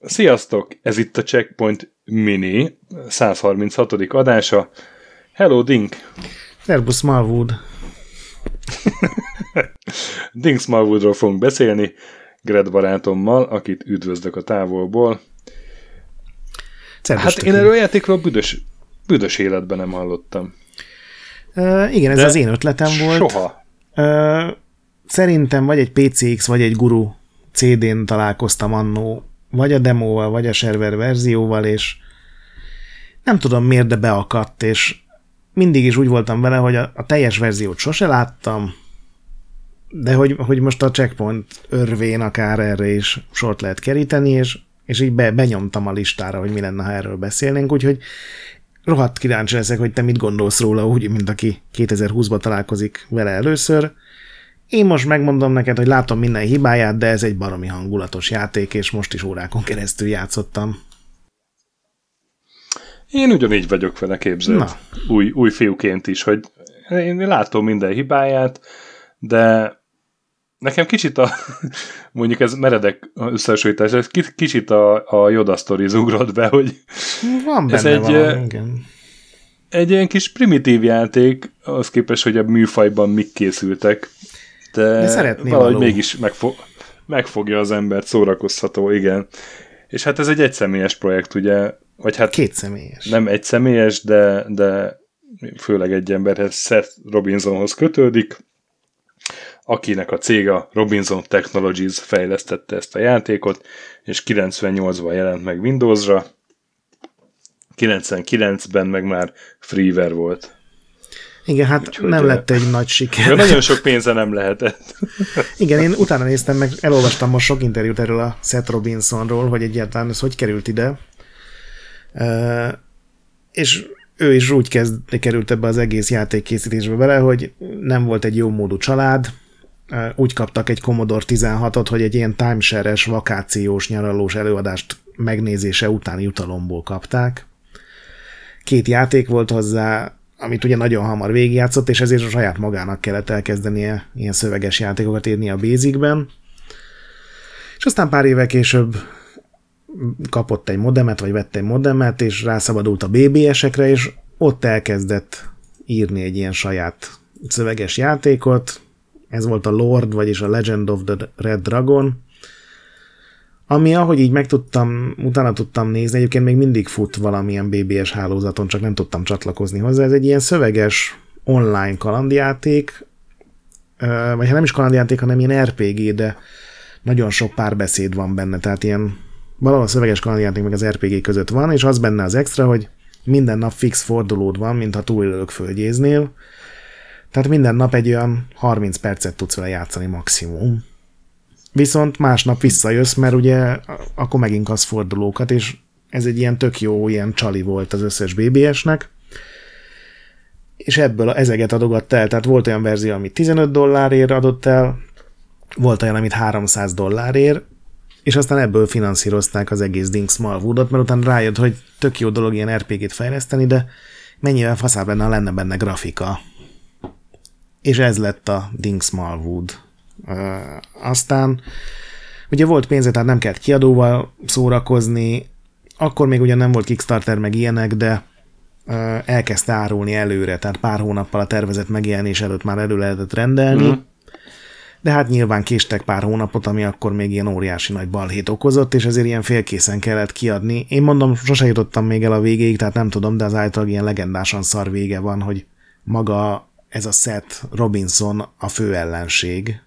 Sziasztok! Ez itt a Checkpoint Mini 136. adása. Hello, Dink! Servus, Marwood! Dink Smallwoodról fogunk beszélni, Gred barátommal, akit üdvözlök a távolból. Szervus, Hát én erről a játékról büdös, büdös életben nem hallottam. Uh, igen, ez De az én ötletem volt. Soha. Uh, szerintem vagy egy PCX, vagy egy Guru CD-n találkoztam annó, vagy a demóval, vagy a server verzióval, és nem tudom miért, de beakadt, és mindig is úgy voltam vele, hogy a, a teljes verziót sose láttam, de hogy, hogy most a checkpoint örvén akár erre is sort lehet keríteni, és, és így be, benyomtam a listára, hogy mi lenne, ha erről beszélnénk, úgyhogy rohadt kíváncsi leszek, hogy te mit gondolsz róla, úgy, mint aki 2020-ban találkozik vele először. Én most megmondom neked, hogy látom minden hibáját, de ez egy baromi hangulatos játék, és most is órákon keresztül játszottam. Én ugyanígy vagyok vele, képzeld. Na. Új, új fiúként is, hogy én látom minden hibáját, de nekem kicsit a, mondjuk ez meredek összehasonlítás, ez ki- kicsit a, a Yoda Stories ugrott be, hogy Van Ez benne egy, valami, igen. egy ilyen kis primitív játék, az képest, hogy a műfajban mik készültek, de, De valahogy való. mégis megfo- megfogja az embert, szórakoztató, igen. És hát ez egy egyszemélyes projekt, ugye, vagy hát Két személyes. nem egy személyes, de, de főleg egy emberhez, Seth Robinsonhoz kötődik, akinek a cége Robinson Technologies fejlesztette ezt a játékot, és 98-ban jelent meg Windowsra, 99-ben meg már freeware volt. Igen, hát Úgyhogy, nem lett egy nagy De siker. nagyon sok pénze nem lehetett. Igen, én utána néztem meg, elolvastam most sok interjút erről a Seth Robinsonról, hogy egyáltalán ez hogy került ide. Uh, és ő is úgy kezd, került ebbe az egész játékkészítésbe bele, hogy nem volt egy jó módú család, úgy kaptak egy Commodore 16-ot, hogy egy ilyen timeshare-es, vakációs, nyaralós előadást megnézése utáni jutalomból kapták. Két játék volt hozzá, amit ugye nagyon hamar végigjátszott, és ezért a saját magának kellett elkezdenie ilyen szöveges játékokat írni a Basicben. És aztán pár évvel később kapott egy modemet, vagy vett egy modemet, és rászabadult a BBS-ekre, és ott elkezdett írni egy ilyen saját szöveges játékot. Ez volt a Lord, vagyis a Legend of the Red Dragon, ami, ahogy így megtudtam, utána tudtam nézni, egyébként még mindig fut valamilyen BBS hálózaton, csak nem tudtam csatlakozni hozzá. Ez egy ilyen szöveges online kalandjáték, vagy hát nem is kalandjáték, hanem ilyen RPG, de nagyon sok párbeszéd van benne, tehát ilyen valahol a szöveges kalandjáték meg az RPG között van, és az benne az extra, hogy minden nap fix fordulód van, mintha túlélők földjéznél, tehát minden nap egy olyan 30 percet tudsz vele játszani maximum. Viszont másnap visszajössz, mert ugye akkor megint az fordulókat, és ez egy ilyen tök jó, ilyen csali volt az összes BBS-nek, és ebből ezeget adogatta el, tehát volt olyan verzió, amit 15 dollárért adott el, volt olyan, amit 300 dollárért, és aztán ebből finanszírozták az egész Dink Smallwoodot, mert utána rájött, hogy tök jó dolog ilyen RPG-t fejleszteni, de mennyivel faszább lenne, ha lenne benne grafika. És ez lett a Dink Smallwood. Aztán ugye volt pénze, tehát nem kellett kiadóval szórakozni, akkor még ugye nem volt Kickstarter meg ilyenek, de elkezdte árulni előre, tehát pár hónappal a tervezet megjelenés előtt már elő lehetett rendelni, Mhm. de hát nyilván késtek pár hónapot, ami akkor még ilyen óriási nagy balhét okozott, és ezért ilyen félkészen kellett kiadni. Én mondom, sose jutottam még el a végéig, tehát nem tudom, de az által ilyen legendásan szar vége van, hogy maga ez a Seth Robinson a fő ellenség.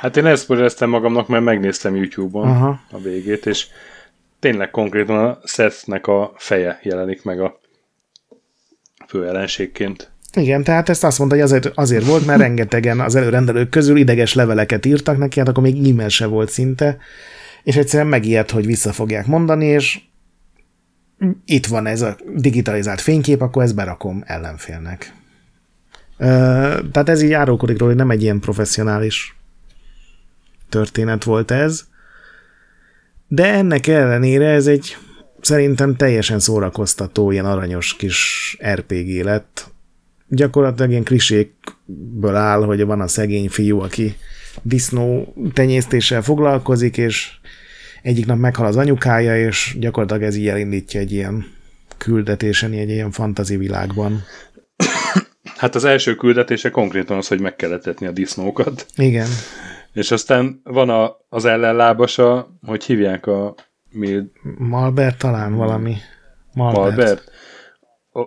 Hát én ezt spoilereztem magamnak, mert megnéztem YouTube-on Aha. a végét, és tényleg konkrétan a Sethnek a feje jelenik meg a fő ellenségként. Igen, tehát ezt azt mondta, hogy azért, azért volt, mert rengetegen az előrendelők közül ideges leveleket írtak neki, hát akkor még e-mail se volt szinte, és egyszerűen megijedt, hogy vissza fogják mondani, és itt van ez a digitalizált fénykép, akkor ezt berakom ellenfélnek. Tehát ez így árulkodik róla, hogy nem egy ilyen professzionális történet volt ez, de ennek ellenére ez egy szerintem teljesen szórakoztató, ilyen aranyos kis RPG lett. Gyakorlatilag ilyen klisékből áll, hogy van a szegény fiú, aki disznó tenyésztéssel foglalkozik, és egyik nap meghal az anyukája, és gyakorlatilag ez így elindítja egy ilyen küldetésen, egy ilyen fantazi világban. Hát az első küldetése konkrétan az, hogy meg kellett etni a disznókat. Igen. És aztán van a, az ellenlábasa, hogy hívják a... Mi... Malbert talán valami. Malbert. Malbert.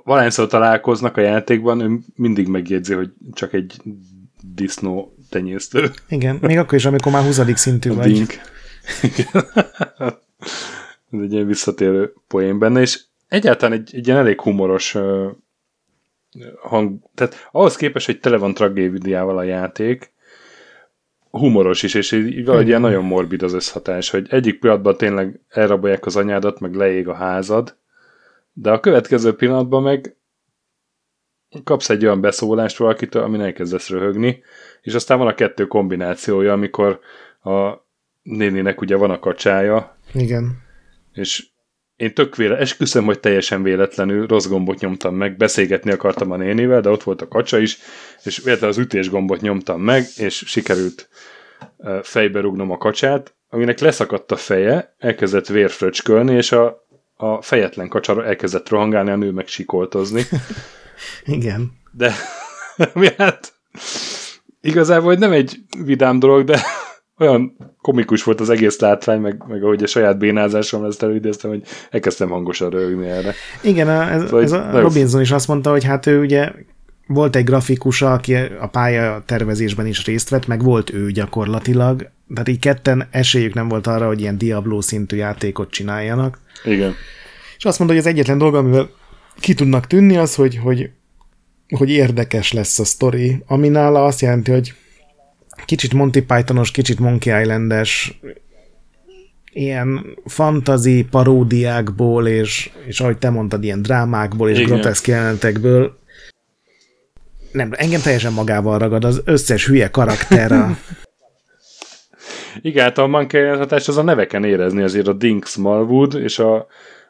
Valányszor találkoznak a játékban, ő mindig megjegyzi, hogy csak egy disznó tenyésztő. Igen, még akkor is, amikor már 20. szintű a vagy. Dink. Ez egy ilyen visszatérő poén benne, és egyáltalán egy, egy ilyen elég humoros hang, tehát ahhoz képest, hogy tele van tragédiával a játék, humoros is, és így valahogy ilyen nagyon morbid az összhatás, hogy egyik pillanatban tényleg elrabolják az anyádat, meg leég a házad, de a következő pillanatban meg kapsz egy olyan beszólást valakitől, amin elkezdesz röhögni, és aztán van a kettő kombinációja, amikor a néninek ugye van a kacsája. Igen. És én tök véle, esküszöm, hogy teljesen véletlenül rossz gombot nyomtam meg, beszélgetni akartam a nénivel, de ott volt a kacsa is, és véletlenül az ütés gombot nyomtam meg, és sikerült fejbe rugnom a kacsát, aminek leszakadt a feje, elkezdett vérfröcskölni, és a, a fejetlen kacsára elkezdett rohangálni, a nő meg sikoltozni. Igen. De, mi hát igazából hogy nem egy vidám dolog, de olyan komikus volt az egész látvány, meg, meg ahogy a saját bénázásom ezt előidéztem, hogy elkezdtem hangosan rögni erre. Igen, ez, szóval ez a Robinson is azt mondta, hogy hát ő ugye volt egy grafikusa, aki a pálya tervezésben is részt vett, meg volt ő gyakorlatilag, tehát így ketten esélyük nem volt arra, hogy ilyen Diablo szintű játékot csináljanak. Igen. És azt mondta, hogy az egyetlen dolga, amivel ki tudnak tűnni, az, hogy, hogy, hogy érdekes lesz a sztori, ami nála azt jelenti, hogy kicsit Monty Pythonos, kicsit Monkey Islandes, ilyen fantazi paródiákból, és, és ahogy te mondtad, ilyen drámákból és Igen. groteszk jelenetekből nem, engem teljesen magával ragad az összes hülye karakter. A... Igen, hát a Monkey hatás az a neveken érezni, azért a Dink Smallwood, és a,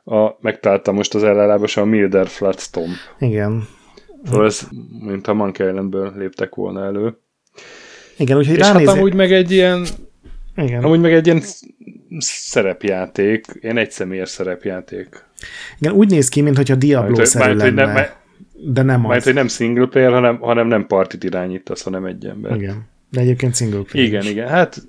a megtaláltam most az ellenlábas a Milder Flatstomp. Igen. Szóval ez, mint a Monkey Islandből léptek volna elő. Igen, úgyhogy És ránézek... hát amúgy meg egy ilyen igen. Amúgy meg egy ilyen szerepjáték, ilyen egyszemélyes szerepjáték. Igen, úgy néz ki, mintha Diablo-szerű lenne. Nem, de nem. Mert hogy nem single player, hanem, hanem nem partit irányítasz, hanem egy ember. Igen. De egyébként single player Igen, is. igen. Hát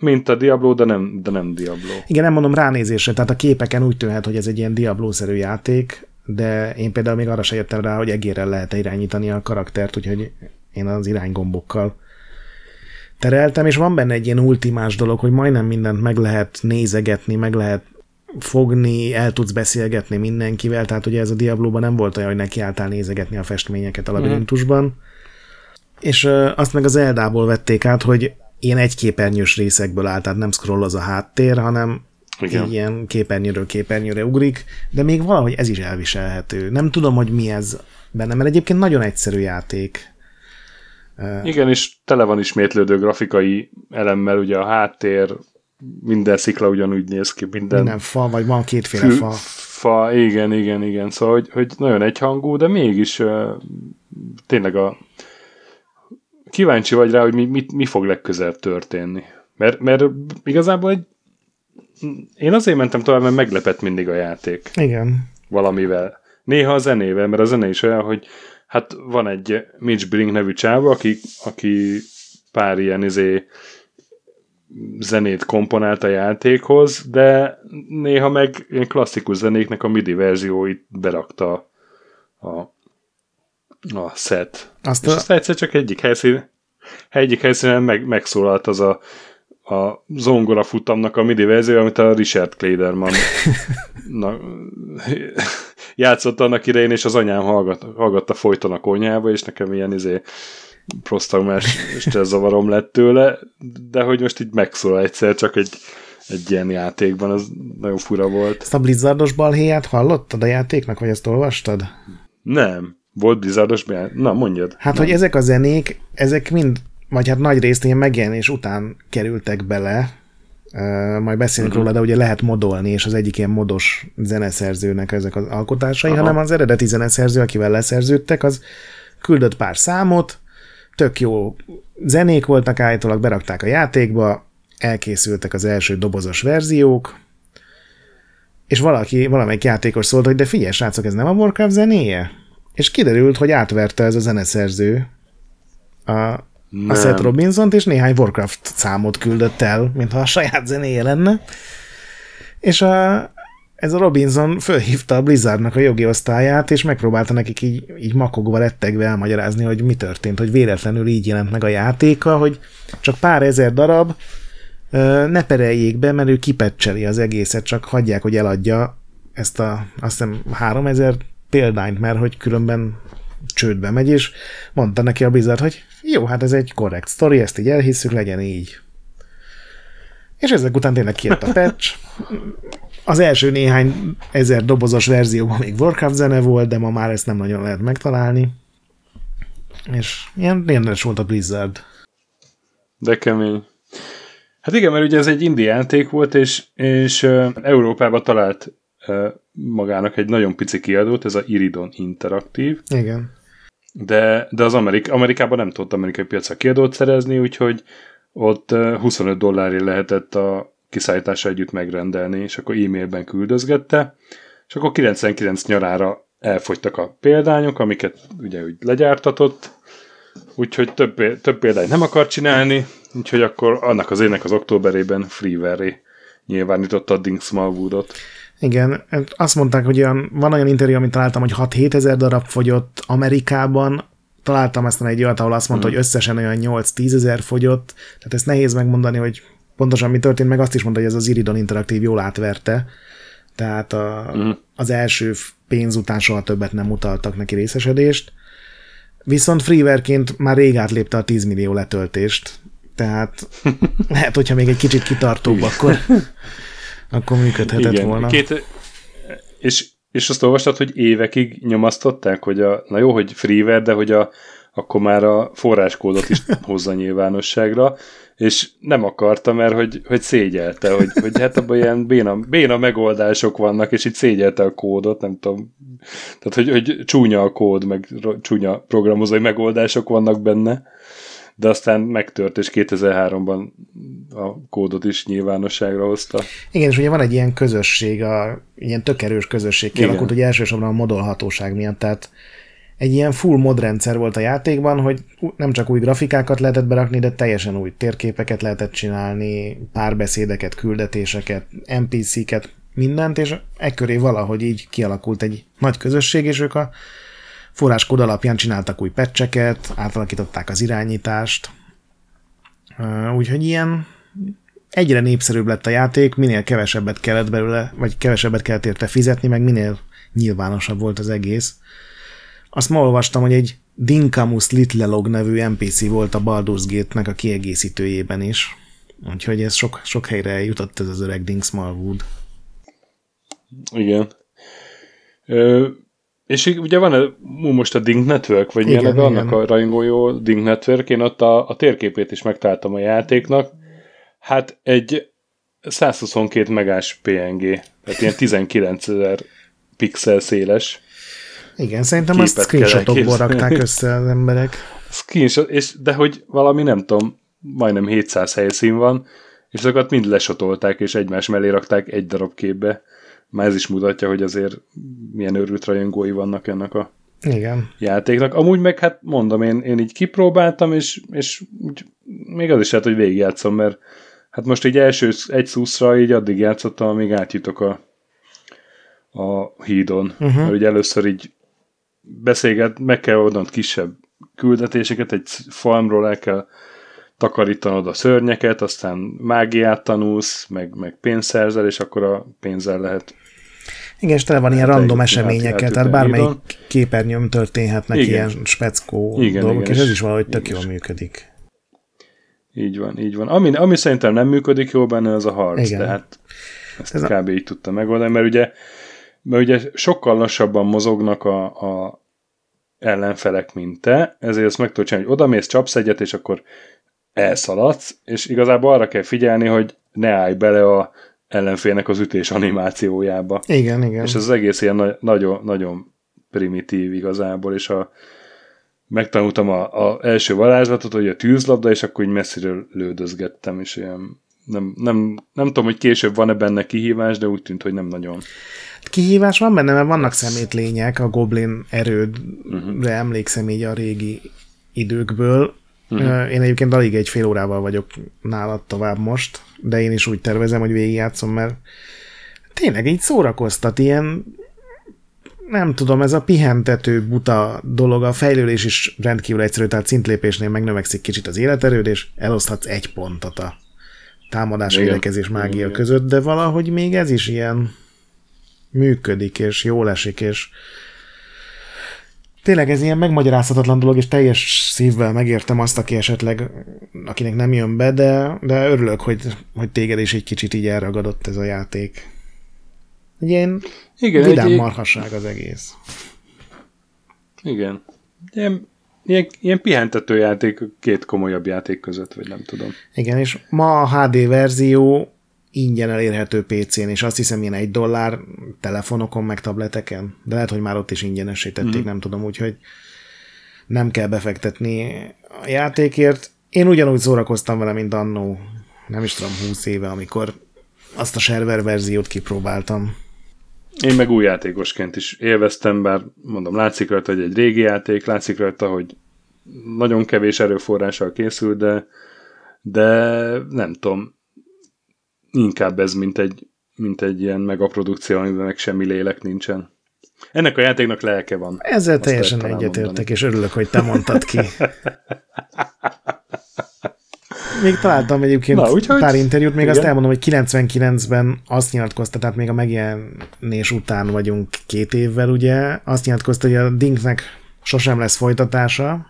mint a Diablo, de nem, de nem Diablo. Igen, nem mondom ránézésre, tehát a képeken úgy tűnhet, hogy ez egy ilyen Diablo-szerű játék, de én például még arra se jöttem rá, hogy egérrel lehet irányítani a karaktert, úgyhogy én az iránygombokkal tereltem, és van benne egy ilyen ultimás dolog, hogy majdnem mindent meg lehet nézegetni, meg lehet fogni, el tudsz beszélgetni mindenkivel, tehát ugye ez a Diablo-ban nem volt olyan, hogy nekiálltál nézegetni a festményeket a labirintusban. Mm. És uh, azt meg az Eldából vették át, hogy ilyen egyképernyős részekből áll, tehát nem scroll az a háttér, hanem Igen. ilyen képernyőről képernyőre ugrik, de még valahogy ez is elviselhető. Nem tudom, hogy mi ez benne, mert egyébként nagyon egyszerű játék. Igen, és tele van ismétlődő grafikai elemmel, ugye a háttér, minden szikla ugyanúgy néz ki, minden... Minden fa, vagy van kétféle fű, fa. Fa, igen, igen, igen. Szóval, hogy, hogy nagyon egyhangú, de mégis uh, tényleg a kíváncsi vagy rá, hogy mi, mi, mi fog legközelebb történni. Mert, mert igazából egy én azért mentem tovább, mert meglepett mindig a játék. Igen. Valamivel. Néha a zenével, mert a zene is olyan, hogy hát van egy Mitch Brink nevű csáva, aki, aki pár ilyen izé, zenét komponált a játékhoz, de néha meg ilyen klasszikus zenéknek a MIDI verzióit berakta a, a set. Azt És a... egyszer csak egyik helyszín, egyik helyszínen meg, megszólalt az a, a zongora futamnak a MIDI verzió, amit a Richard Klederman na, játszott annak idején, és az anyám hallgat, hallgatta folyton a konyhába, és nekem ilyen izé prosztraumás zavarom lett tőle, de hogy most így megszól egyszer, csak egy, egy ilyen játékban, az nagyon fura volt. Ezt a Blizzardos balhéját hallottad a játéknak, vagy ezt olvastad? Nem. Volt Blizzardos balhéját? Na, mondjad. Hát, Nem. hogy ezek a zenék, ezek mind, vagy hát nagy részt ilyen megjelenés után kerültek bele, majd beszélünk uh-huh. róla, de ugye lehet modolni, és az egyik ilyen modos zeneszerzőnek ezek az alkotásai, Aha. hanem az eredeti zeneszerző, akivel leszerződtek, az küldött pár számot, tök jó zenék voltak állítólag, berakták a játékba, elkészültek az első dobozos verziók, és valaki, valamelyik játékos szólt, hogy de figyelj, srácok, ez nem a Warcraft zenéje? És kiderült, hogy átverte ez a zeneszerző a, a Seth robinson és néhány Warcraft számot küldött el, mintha a saját zenéje lenne. És a, ez a Robinson fölhívta a Blizzardnak a jogi osztályát, és megpróbálta nekik így, így makogva rettegve elmagyarázni, hogy mi történt, hogy véletlenül így jelent meg a játéka, hogy csak pár ezer darab, ne pereljék be, mert ő kipecseli az egészet, csak hagyják, hogy eladja ezt a, azt hiszem, 3000 példányt, mert hogy különben csődbe megy, és mondta neki a Blizzard, hogy jó, hát ez egy korrekt sztori, ezt így elhisszük, legyen így. És ezek után tényleg kijött a patch. Az első néhány ezer dobozos verzióban még Warcraft zene volt, de ma már ezt nem nagyon lehet megtalálni. És ilyen rendes volt a Blizzard. De kemény. Hát igen, mert ugye ez egy indie játék volt, és, és Európában talált magának egy nagyon pici kiadót, ez a Iridon Interaktív. Igen. De, de az Amerik, Amerikában nem tudott amerikai piacra kiadót szerezni, úgyhogy ott 25 dollárért lehetett a kiszállítása együtt megrendelni, és akkor e-mailben küldözgette, és akkor 99 nyarára elfogytak a példányok, amiket ugye úgy legyártatott, úgyhogy több, több példányt nem akar csinálni, úgyhogy akkor annak az évnek az októberében freeware nyilvánította a Dink Smallwoodot. Igen, azt mondták, hogy olyan, van olyan interjú, amit találtam, hogy 6-7 ezer darab fogyott Amerikában, találtam aztán egy olyat, ahol azt mondta, hmm. hogy összesen olyan 8-10 ezer fogyott, tehát ezt nehéz megmondani, hogy pontosan mi történt, meg azt is mondta, hogy ez az Iridon Interaktív jól átverte, tehát a, hmm. az első pénz után soha többet nem utaltak neki részesedést, viszont freewareként már rég átlépte a 10 millió letöltést, tehát lehet, hogyha még egy kicsit kitartóbb, akkor, akkor működhetett Igen. volna. Két, és, és azt olvastad, hogy évekig nyomasztották, hogy a, na jó, hogy freeware, de hogy a, akkor már a forráskódot is hozza nyilvánosságra, és nem akarta, mert hogy, hogy szégyelte, hogy, hogy hát abban ilyen béna, béna megoldások vannak, és így szégyelte a kódot, nem tudom. Tehát, hogy, hogy csúnya a kód, meg csúnya programozói megoldások vannak benne de aztán megtört, és 2003-ban a kódot is nyilvánosságra hozta. Igen, és ugye van egy ilyen közösség, a, ilyen tök erős közösség kialakult, hogy elsősorban a modolhatóság miatt, tehát egy ilyen full mod rendszer volt a játékban, hogy nem csak új grafikákat lehetett berakni, de teljesen új térképeket lehetett csinálni, párbeszédeket, küldetéseket, NPC-ket, mindent, és ekköré valahogy így kialakult egy nagy közösség, és ők a forráskód alapján csináltak új pecseket, átalakították az irányítást, úgyhogy ilyen egyre népszerűbb lett a játék, minél kevesebbet kellett belőle, vagy kevesebbet kellett érte fizetni, meg minél nyilvánosabb volt az egész. Azt ma olvastam, hogy egy Dinkamus Litlelog nevű NPC volt a Baldur's Gate-nek a kiegészítőjében is. Úgyhogy ez sok, sok helyre jutott ez az öreg Dink Smallwood. Igen. És ugye van most a Dink Network, vagy milyen neve annak a rajongójó Dink Network, én ott a, a térképét is megtaláltam a játéknak. Hát egy 122 megás PNG, tehát ilyen 19 ezer pixel széles. Igen, szerintem azt screenshotokból rakták össze az emberek. Screenshot, és, de hogy valami nem tudom, majdnem 700 helyszín van, és azokat mind lesotolták, és egymás mellé rakták egy darab képbe. Már ez is mutatja, hogy azért milyen őrült rajongói vannak ennek a Igen. játéknak. Amúgy meg hát mondom, én, én így kipróbáltam, és, és úgy, még az is lehet, hogy végigjátszom, mert hát most így első egy szuszra így addig játszottam, amíg átjutok a, a hídon. Uh-huh. Mert ugye először így beszélget, meg kell oldnod kisebb küldetéseket, egy farmról el kell takarítanod a szörnyeket, aztán mágiát tanulsz, meg, meg pénzt szerzel, és akkor a pénzzel lehet igen, és tele van ilyen random eseményekkel, tehát bármelyik képernyőm történhetnek igen. ilyen speckó igen, dolgok, igen, és ez is valahogy tök jól működik. Így van, így van. Ami, ami szerintem nem működik jól benne, az a harc, igen. tehát ezt ez kb. A... így tudta megoldani, mert ugye, mert ugye sokkal lassabban mozognak a, a ellenfelek, mint te, ezért ezt meg tudod csinálni, hogy odamész, csapsz egyet, és akkor elszaladsz, és igazából arra kell figyelni, hogy ne állj bele a ellenfélnek az ütés animációjába. Igen, igen. És ez az egész ilyen na- nagyon, nagyon primitív igazából, és a, megtanultam a, a első varázslatot, hogy a tűzlabda, és akkor így messziről lődözgettem, és ilyen nem, nem, nem tudom, hogy később van-e benne kihívás, de úgy tűnt, hogy nem nagyon. Kihívás van benne, mert vannak szemétlények, a goblin erődre uh-huh. emlékszem így a régi időkből. Uh-huh. Én egyébként alig egy fél órával vagyok nálad tovább most, de én is úgy tervezem, hogy végigjátszom, mert tényleg így szórakoztat, ilyen nem tudom, ez a pihentető buta dolog, a fejlődés is rendkívül egyszerű, tehát szintlépésnél megnövekszik kicsit az életerőd, és eloszthatsz egy pontot a támadás, Igen. védekezés mágia Igen. között, de valahogy még ez is ilyen működik, és jól esik, és tényleg ez ilyen megmagyarázhatatlan dolog, és teljes szívvel megértem azt, aki esetleg, akinek nem jön be, de, de örülök, hogy, hogy téged is egy kicsit így elragadott ez a játék. Egy ilyen Igen, vidám egy, marhasság az egész. Igen. Ilyen, ilyen, ilyen pihentető játék két komolyabb játék között, vagy nem tudom. Igen, és ma a HD verzió ingyen elérhető PC-n, és azt hiszem ilyen egy dollár telefonokon, meg tableteken, de lehet, hogy már ott is ingyenesítették, mm. nem tudom, úgyhogy nem kell befektetni a játékért. Én ugyanúgy szórakoztam vele, mint annó, nem is tudom, 20 éve, amikor azt a server verziót kipróbáltam. Én meg új játékosként is élveztem, bár mondom, látszik rajta, hogy egy régi játék, látszik rajta, hogy nagyon kevés erőforrással készül, de, de nem tudom, inkább ez, mint egy, mint egy ilyen megaprodukció, amiben meg semmi lélek nincsen. Ennek a játéknak lelke van. Ezzel teljesen egyetértek, és örülök, hogy te mondtad ki. Még találtam egyébként Na, úgyhogy, pár interjút, még igen. azt elmondom, hogy 99-ben azt nyilatkozta, tehát még a megjelenés után vagyunk két évvel, ugye, azt nyilatkozta, hogy a Dinknek sosem lesz folytatása,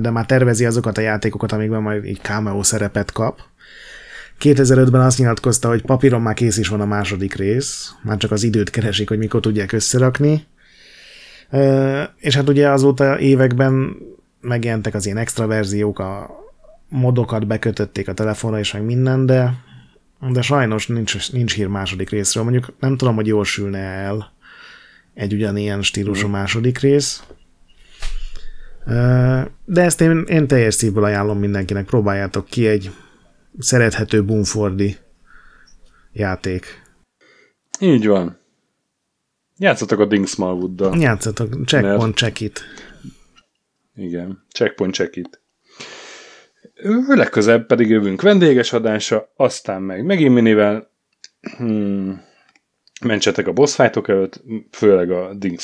de már tervezi azokat a játékokat, amikben majd egy cameo szerepet kap. 2005-ben azt nyilatkozta, hogy papíron már kész is van a második rész, már csak az időt keresik, hogy mikor tudják összerakni. És hát ugye azóta években megjelentek az ilyen extra verziók, a modokat bekötötték a telefonra és meg minden, de, de sajnos nincs, nincs hír második részről. Mondjuk nem tudom, hogy jól sülne el egy ugyanilyen stílusú második rész. De ezt én, én teljes szívből ajánlom mindenkinek, próbáljátok ki egy szerethető Bumfordi játék. Így van. Játszatok a Ding Smallwood-dal. Játszatok, checkpoint mert... check it. Igen, checkpoint check it. Legközebb pedig jövünk vendéges adása, aztán meg megint minivel hmm, mentsetek a boss fightok előtt, főleg a Ding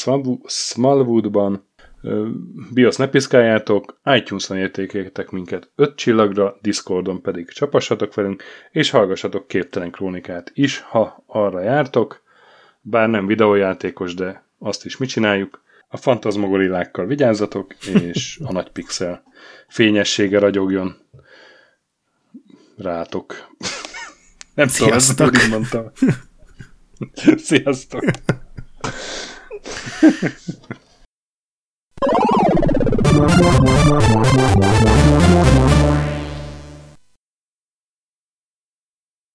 Smallwoodban, BIOS ne piszkáljátok, iTunes-on értékeljetek minket 5 csillagra, Discordon pedig csapassatok velünk, és hallgassatok képtelen krónikát is, ha arra jártok, bár nem videójátékos, de azt is mi csináljuk. A fantazmogorillákkal vigyázzatok, és a nagy pixel fényessége ragyogjon rátok. Nem Sziasztok. tudom, mondtam. Sziasztok!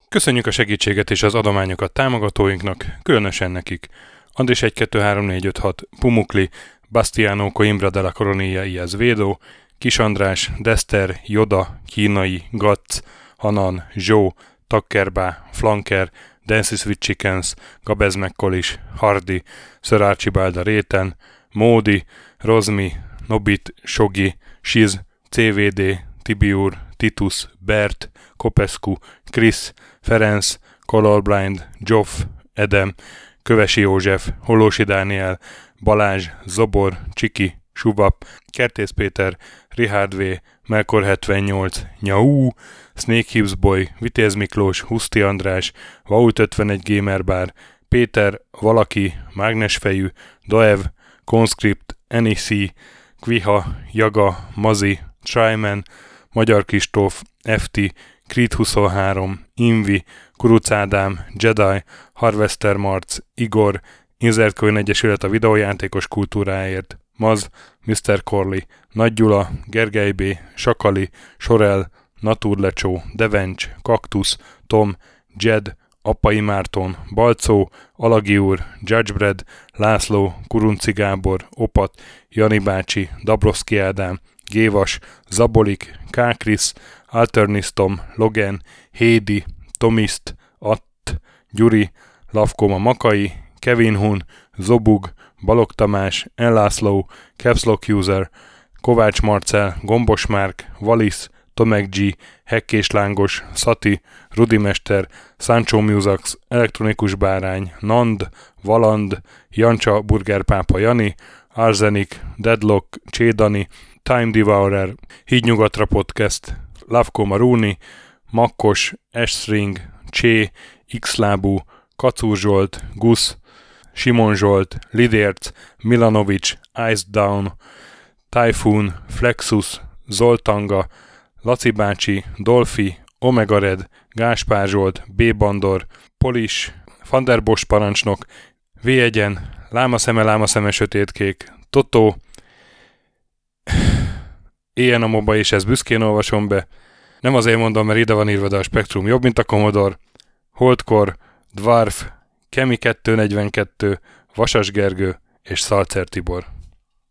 Köszönjük a segítséget és az adományokat támogatóinknak, különösen nekik. Andris 1 2 3 4 5 6 Pumukli, Bastiano Coimbra de la Coronilla Iaz Védó, Kis András, Dester, Joda, Kínai, Gatz, Hanan, Zsó, Takkerbá, Flanker, Dancy Sweet Chickens, Gabez McCollis, Hardy, Sir Archibald Réten, Módi, Rozmi, Nobit, Sogi, Siz, CVD, Tibiur, Titus, Bert, Kopescu, Chris, Ferenc, Colorblind, Joff, Edem, Kövesi József, Holósi Dániel, Balázs, Zobor, Csiki, Subap, Kertész Péter, Richard V, Melkor 78, Nyau, Snake Hips Boy, Vitéz Miklós, Huszti András, Vault 51 Gamer Bar, Péter, Valaki, Mágnesfejű, Doev, Conscript, NEC, Kviha, Jaga, Mazi, Tryman, Magyar Kristóf, FT, Creed 23, Invi, Kuruc Ádám, Jedi, Harvester Marc, Igor, Inzertkönyv Egyesület a videójátékos kultúráért, Maz, Mr. Corley, Nagy Gyula, Gergely B., Sakali, Sorel, Naturlecsó, Devencs, Kaktusz, Tom, Jed, Apai Márton, Balcó, Alagi úr, Judgebred, László, Kurunci Gábor, Opat, Jani bácsi, Dabroszki Ádám, Gévas, Zabolik, Kákris, Alternisztom, Logan, Hédi, Tomiszt, Att, Gyuri, Lavkoma Makai, Kevin Hun, Zobug, Balog Tamás, Enlászló, Capslock User, Kovács Marcel, Gombos Márk, Valisz, Tomek G, Hekkés Lángos, Szati, Rudimester, Sancho Musax, Elektronikus Bárány, Nand, Valand, Jancsa Burgerpápa Jani, Arzenik, Deadlock, Csédani, Time Devourer, Hídnyugatra Podcast, Lavko Maruni, Makkos, Estring, Csé, Xlábú, Kacúr Zsolt, Gusz, Simon Zsolt, Lidérc, Milanovic, Ice Down, Typhoon, Flexus, Zoltanga, Laci bácsi, Dolfi, Omega Red, Gáspár Zsolt, B. Bandor, Polis, Fanderbos parancsnok, V1-en, Lámaszeme, Lámaszeme, Sötétkék, Totó, Ilyen a moba, és ezt büszkén olvasom be. Nem azért mondom, mert ide van írva, de a Spektrum jobb, mint a Commodore. Holdkor, Dwarf, Kemi 242, Vasas Gergő és Szalcer Tibor.